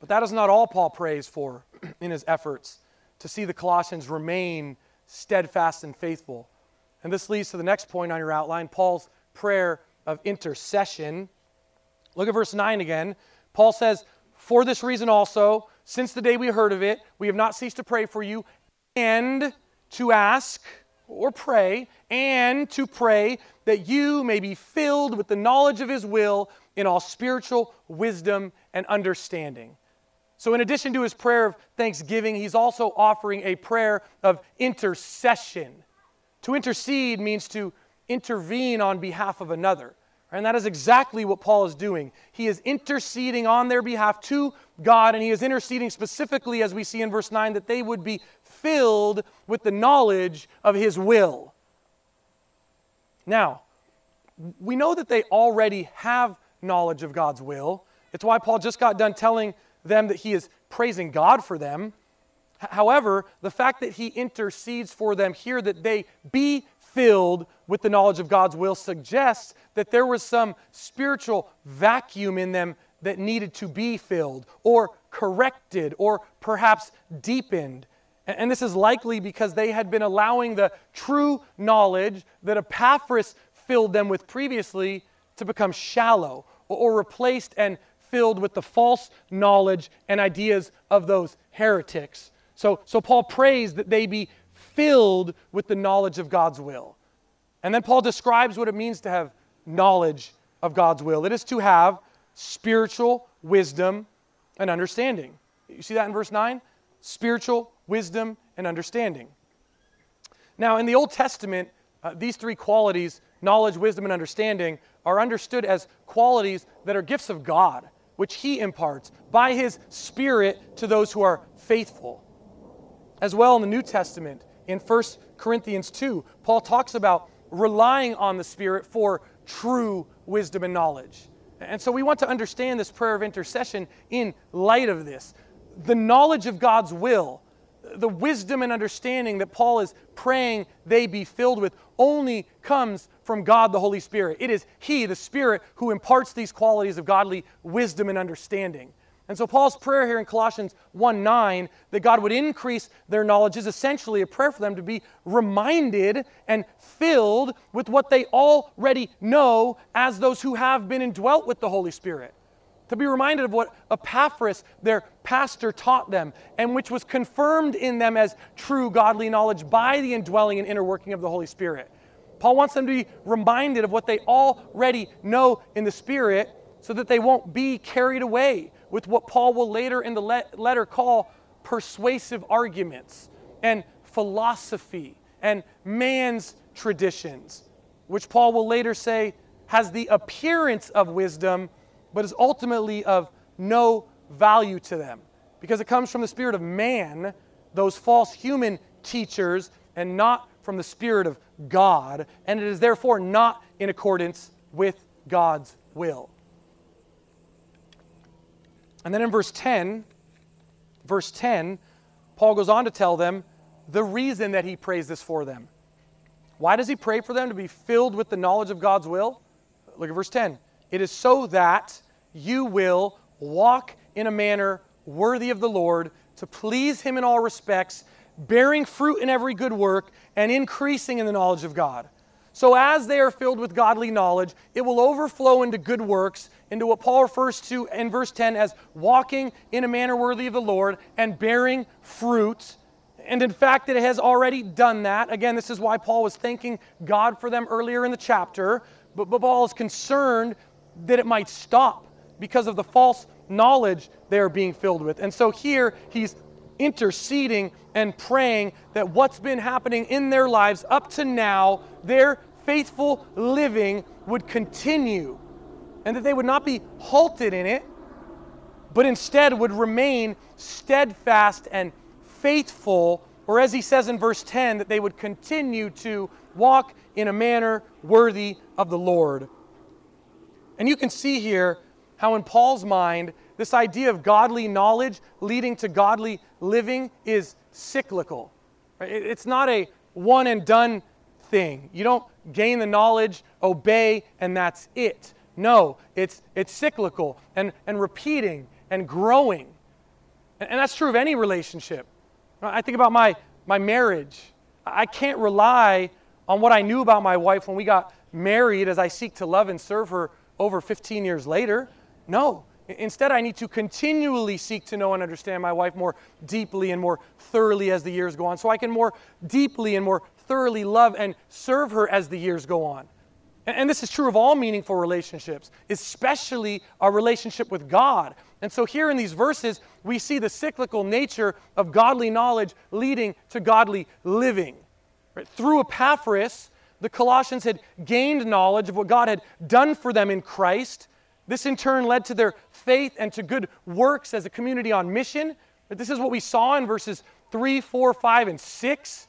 But that is not all Paul prays for in his efforts to see the Colossians remain steadfast and faithful. And this leads to the next point on your outline Paul's prayer of intercession. Look at verse 9 again. Paul says, For this reason also, since the day we heard of it, we have not ceased to pray for you and to ask or pray, and to pray that you may be filled with the knowledge of his will in all spiritual wisdom and understanding. So, in addition to his prayer of thanksgiving, he's also offering a prayer of intercession. To intercede means to intervene on behalf of another. And that is exactly what Paul is doing. He is interceding on their behalf to God, and he is interceding specifically, as we see in verse 9, that they would be filled with the knowledge of his will. Now, we know that they already have knowledge of God's will. It's why Paul just got done telling them that he is praising God for them. However, the fact that he intercedes for them here that they be filled with the knowledge of God's will suggests that there was some spiritual vacuum in them that needed to be filled or corrected or perhaps deepened. And this is likely because they had been allowing the true knowledge that Epaphras filled them with previously to become shallow or replaced and filled with the false knowledge and ideas of those heretics. So, so Paul prays that they be filled with the knowledge of God's will. And then Paul describes what it means to have knowledge of God's will. It is to have spiritual wisdom and understanding. You see that in verse 9? Spiritual wisdom, and understanding. Now, in the Old Testament, uh, these three qualities knowledge, wisdom, and understanding are understood as qualities that are gifts of God, which He imparts by His Spirit to those who are faithful. As well in the New Testament, in 1 Corinthians 2, Paul talks about relying on the Spirit for true wisdom and knowledge. And so we want to understand this prayer of intercession in light of this. The knowledge of God's will, the wisdom and understanding that Paul is praying they be filled with, only comes from God the Holy Spirit. It is He, the Spirit, who imparts these qualities of godly wisdom and understanding. And so Paul's prayer here in Colossians 1 9, that God would increase their knowledge, is essentially a prayer for them to be reminded and filled with what they already know as those who have been indwelt with the Holy Spirit. To be reminded of what Epaphras, their pastor, taught them, and which was confirmed in them as true godly knowledge by the indwelling and inner working of the Holy Spirit. Paul wants them to be reminded of what they already know in the Spirit so that they won't be carried away with what Paul will later in the letter call persuasive arguments and philosophy and man's traditions, which Paul will later say has the appearance of wisdom, but is ultimately of no value to them because it comes from the spirit of man, those false human teachers, and not from the spirit of God, and it is therefore not in accordance with God's will. And then in verse 10, verse 10, Paul goes on to tell them the reason that he prays this for them. Why does he pray for them to be filled with the knowledge of God's will? Look at verse 10. It is so that you will walk in a manner worthy of the Lord, to please him in all respects, bearing fruit in every good work, and increasing in the knowledge of God. So, as they are filled with godly knowledge, it will overflow into good works, into what Paul refers to in verse 10 as walking in a manner worthy of the Lord and bearing fruit. And in fact, it has already done that. Again, this is why Paul was thanking God for them earlier in the chapter. But, but Paul is concerned that it might stop because of the false knowledge they are being filled with. And so here he's interceding and praying that what's been happening in their lives up to now, their faithful living would continue and that they would not be halted in it, but instead would remain steadfast and faithful, or as he says in verse 10, that they would continue to walk in a manner worthy of the Lord. And you can see here how, in Paul's mind, this idea of godly knowledge leading to godly living is cyclical. It's not a one and done thing. You don't gain the knowledge, obey, and that's it. No, it's, it's cyclical and, and repeating and growing. And, and that's true of any relationship. I think about my, my marriage. I can't rely on what I knew about my wife when we got married as I seek to love and serve her over 15 years later. No. Instead, I need to continually seek to know and understand my wife more deeply and more thoroughly as the years go on, so I can more deeply and more thoroughly love and serve her as the years go on. And this is true of all meaningful relationships, especially our relationship with God. And so, here in these verses, we see the cyclical nature of godly knowledge leading to godly living. Right? Through Epaphras, the Colossians had gained knowledge of what God had done for them in Christ. This, in turn, led to their faith and to good works as a community on mission. But this is what we saw in verses 3, 4, 5, and 6.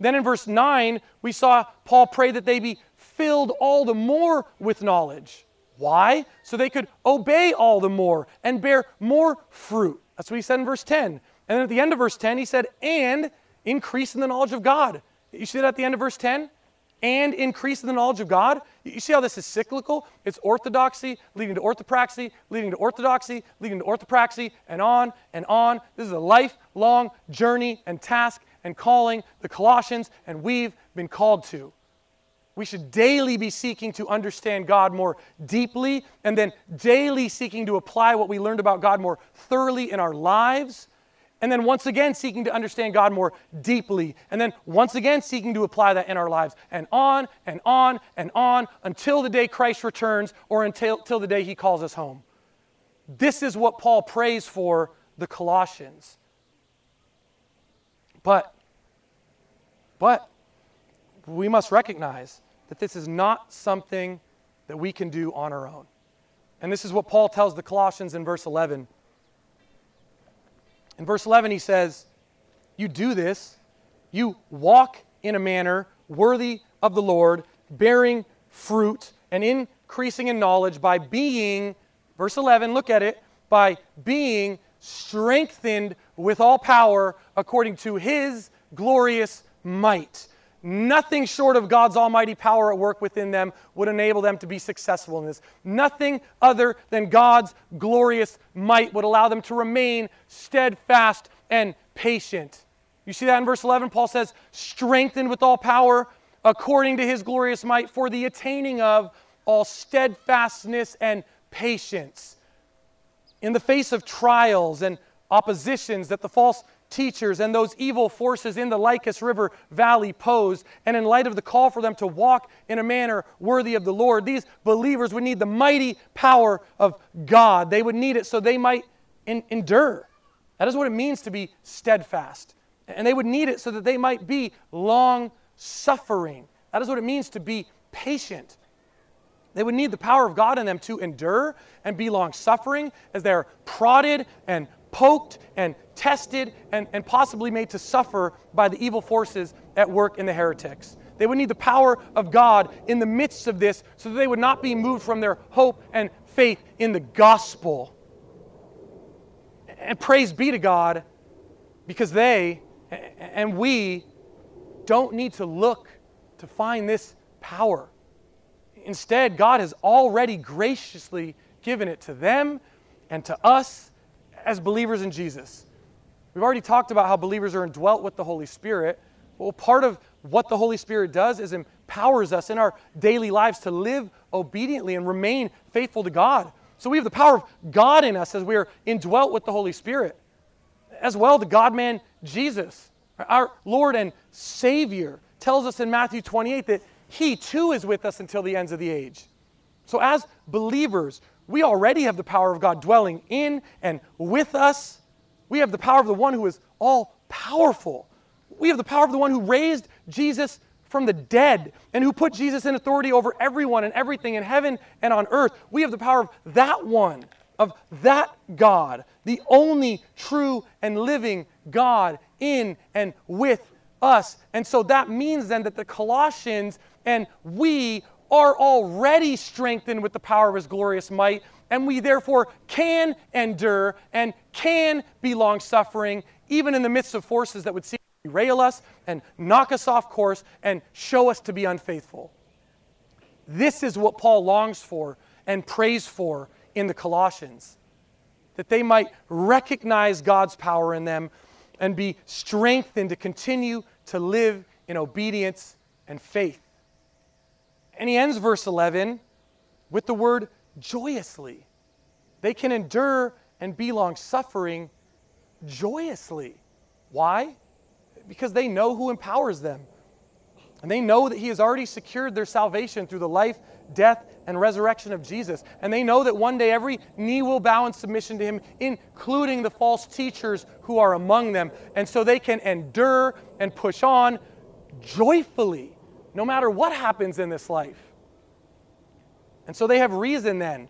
Then in verse 9, we saw Paul pray that they be filled all the more with knowledge. Why? So they could obey all the more and bear more fruit. That's what he said in verse 10. And then at the end of verse 10, he said, and increase in the knowledge of God. You see that at the end of verse 10? And increase in the knowledge of God. You see how this is cyclical? It's orthodoxy leading to orthopraxy, leading to orthodoxy, leading to orthopraxy, and on and on. This is a lifelong journey and task and calling the Colossians and we've been called to. We should daily be seeking to understand God more deeply and then daily seeking to apply what we learned about God more thoroughly in our lives. And then once again seeking to understand God more deeply. And then once again seeking to apply that in our lives. And on and on and on until the day Christ returns or until, until the day he calls us home. This is what Paul prays for the Colossians. But, but, we must recognize that this is not something that we can do on our own. And this is what Paul tells the Colossians in verse 11. In verse 11, he says, You do this, you walk in a manner worthy of the Lord, bearing fruit and increasing in knowledge by being, verse 11, look at it, by being strengthened with all power according to his glorious might. Nothing short of God's almighty power at work within them would enable them to be successful in this. Nothing other than God's glorious might would allow them to remain steadfast and patient. You see that in verse 11? Paul says, strengthened with all power according to his glorious might for the attaining of all steadfastness and patience. In the face of trials and oppositions that the false teachers and those evil forces in the Lycus River Valley pose, and in light of the call for them to walk in a manner worthy of the Lord, these believers would need the mighty power of God. They would need it so they might in- endure. That is what it means to be steadfast. And they would need it so that they might be long suffering. That is what it means to be patient. They would need the power of God in them to endure and be long suffering as they're prodded and poked and tested and, and possibly made to suffer by the evil forces at work in the heretics. They would need the power of God in the midst of this so that they would not be moved from their hope and faith in the gospel. And praise be to God because they and we don't need to look to find this power. Instead, God has already graciously given it to them and to us as believers in Jesus. We've already talked about how believers are indwelt with the Holy Spirit. Well, part of what the Holy Spirit does is empowers us in our daily lives to live obediently and remain faithful to God. So we have the power of God in us as we are indwelt with the Holy Spirit. As well, the God man Jesus, our Lord and Savior, tells us in Matthew 28 that He too is with us until the ends of the age. So, as believers, we already have the power of God dwelling in and with us. We have the power of the one who is all powerful. We have the power of the one who raised Jesus from the dead and who put Jesus in authority over everyone and everything in heaven and on earth. We have the power of that one, of that God, the only true and living God in and with us. And so that means then that the Colossians and we are already strengthened with the power of his glorious might, and we therefore can endure and can be long suffering, even in the midst of forces that would seek to derail us and knock us off course and show us to be unfaithful. This is what Paul longs for and prays for in the Colossians that they might recognize God's power in them and be strengthened to continue to live in obedience and faith. And he ends verse 11 with the word joyously. They can endure and be long suffering joyously. Why? Because they know who empowers them. And they know that He has already secured their salvation through the life, death, and resurrection of Jesus. And they know that one day every knee will bow in submission to Him, including the false teachers who are among them. And so they can endure and push on joyfully no matter what happens in this life. And so they have reason then,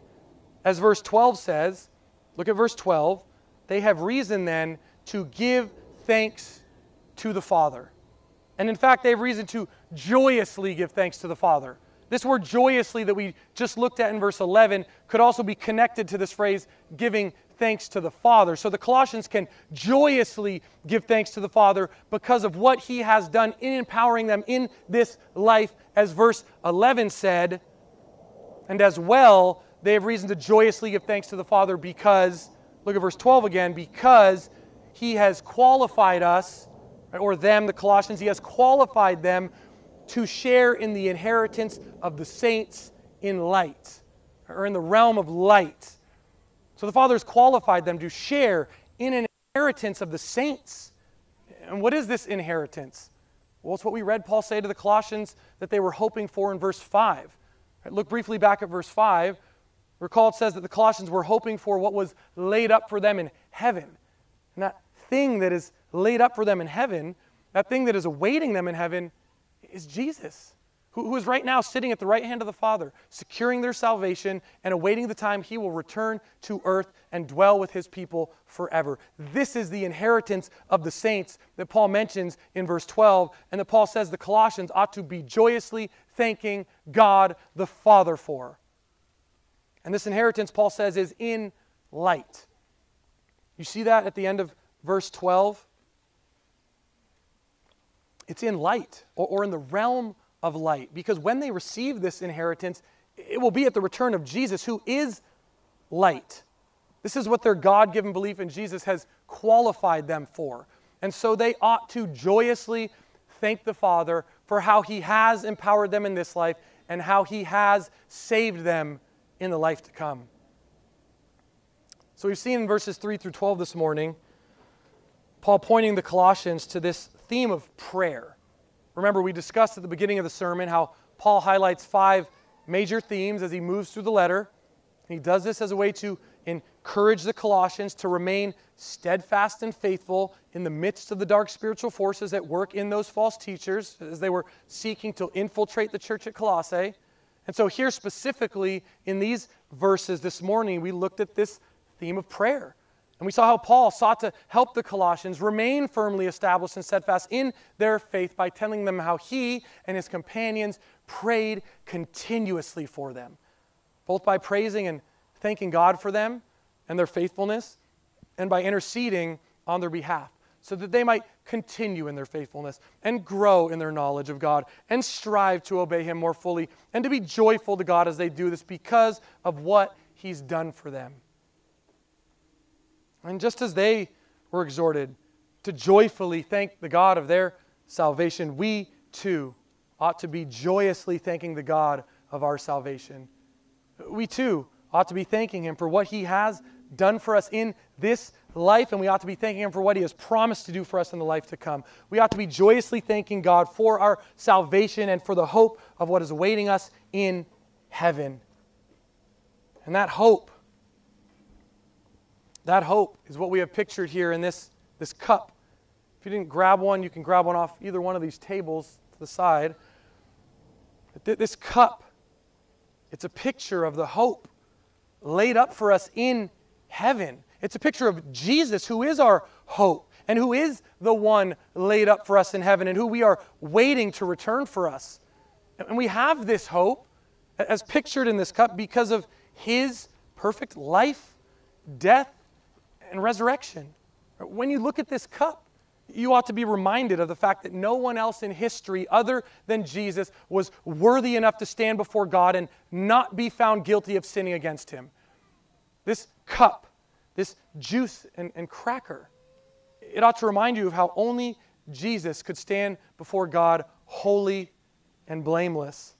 as verse 12 says, look at verse 12, they have reason then to give thanks to the Father. And in fact, they have reason to joyously give thanks to the Father. This word joyously that we just looked at in verse 11 could also be connected to this phrase, giving thanks to the Father. So the Colossians can joyously give thanks to the Father because of what He has done in empowering them in this life, as verse 11 said. And as well, they have reason to joyously give thanks to the Father because, look at verse 12 again, because He has qualified us, or them, the Colossians, He has qualified them to share in the inheritance of the saints in light, or in the realm of light. So the Father has qualified them to share in an inheritance of the saints. And what is this inheritance? Well, it's what we read Paul say to the Colossians that they were hoping for in verse 5. Right, look briefly back at verse 5. Recall it says that the Colossians were hoping for what was laid up for them in heaven. And that thing that is laid up for them in heaven, that thing that is awaiting them in heaven, is Jesus. Who, who is right now sitting at the right hand of the Father, securing their salvation and awaiting the time he will return to earth and dwell with his people forever. This is the inheritance of the saints that Paul mentions in verse 12, and that Paul says the Colossians ought to be joyously thanking God the Father for. And this inheritance, Paul says, is in light. You see that at the end of verse 12? It's in light or, or in the realm of light. Because when they receive this inheritance, it will be at the return of Jesus, who is light. This is what their God given belief in Jesus has qualified them for. And so they ought to joyously thank the Father for how He has empowered them in this life and how He has saved them in the life to come. So we've seen in verses 3 through 12 this morning, Paul pointing the Colossians to this theme of prayer. Remember, we discussed at the beginning of the sermon how Paul highlights five major themes as he moves through the letter. He does this as a way to encourage the Colossians to remain steadfast and faithful in the midst of the dark spiritual forces at work in those false teachers as they were seeking to infiltrate the church at Colossae. And so, here specifically in these verses this morning, we looked at this theme of prayer. And we saw how Paul sought to help the Colossians remain firmly established and steadfast in their faith by telling them how he and his companions prayed continuously for them, both by praising and thanking God for them and their faithfulness, and by interceding on their behalf, so that they might continue in their faithfulness and grow in their knowledge of God and strive to obey Him more fully and to be joyful to God as they do this because of what He's done for them. And just as they were exhorted to joyfully thank the God of their salvation, we too ought to be joyously thanking the God of our salvation. We too ought to be thanking Him for what He has done for us in this life, and we ought to be thanking Him for what He has promised to do for us in the life to come. We ought to be joyously thanking God for our salvation and for the hope of what is awaiting us in heaven. And that hope that hope is what we have pictured here in this, this cup. If you didn't grab one, you can grab one off either one of these tables to the side. This cup, it's a picture of the hope laid up for us in heaven. It's a picture of Jesus, who is our hope and who is the one laid up for us in heaven and who we are waiting to return for us. And we have this hope as pictured in this cup because of his perfect life, death, and resurrection. When you look at this cup, you ought to be reminded of the fact that no one else in history other than Jesus was worthy enough to stand before God and not be found guilty of sinning against him. This cup, this juice and, and cracker, it ought to remind you of how only Jesus could stand before God holy and blameless.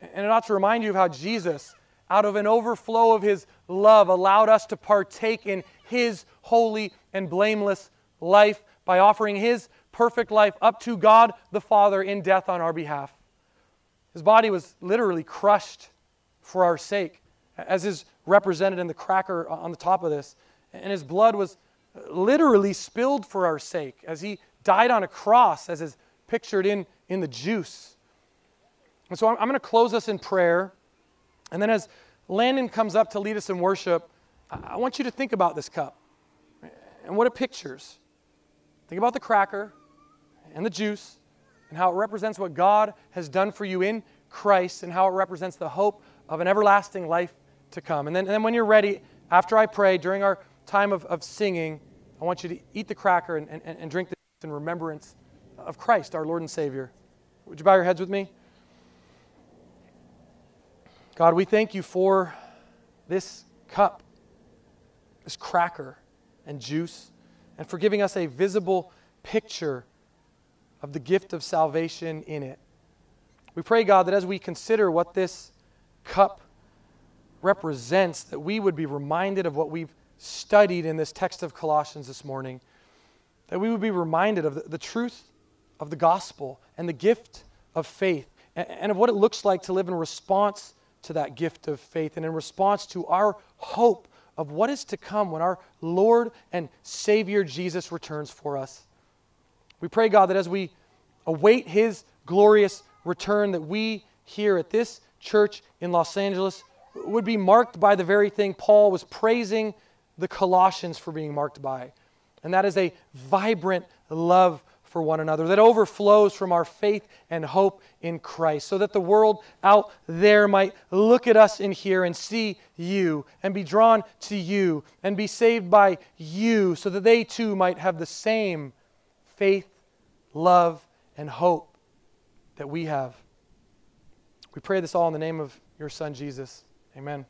And it ought to remind you of how Jesus, out of an overflow of his love, allowed us to partake in his holy and blameless life by offering his perfect life up to God the Father in death on our behalf. His body was literally crushed for our sake, as is represented in the cracker on the top of this. And his blood was literally spilled for our sake as he died on a cross, as is pictured in, in the juice. And so I'm, I'm going to close us in prayer. And then as Landon comes up to lead us in worship, I want you to think about this cup and what it pictures. Think about the cracker and the juice and how it represents what God has done for you in Christ and how it represents the hope of an everlasting life to come. And then, and then when you're ready, after I pray, during our time of, of singing, I want you to eat the cracker and, and, and drink this in remembrance of Christ, our Lord and Savior. Would you bow your heads with me? God, we thank you for this cup this cracker and juice, and for giving us a visible picture of the gift of salvation in it. We pray, God, that as we consider what this cup represents, that we would be reminded of what we've studied in this text of Colossians this morning, that we would be reminded of the, the truth of the gospel and the gift of faith, and, and of what it looks like to live in response to that gift of faith and in response to our hope of what is to come when our Lord and Savior Jesus returns for us. We pray, God, that as we await His glorious return that we here at this church in Los Angeles would be marked by the very thing Paul was praising the Colossians for being marked by. And that is a vibrant love for one another that overflows from our faith and hope in Christ, so that the world out there might look at us in here and see you and be drawn to you and be saved by you, so that they too might have the same faith, love, and hope that we have. We pray this all in the name of your Son, Jesus. Amen.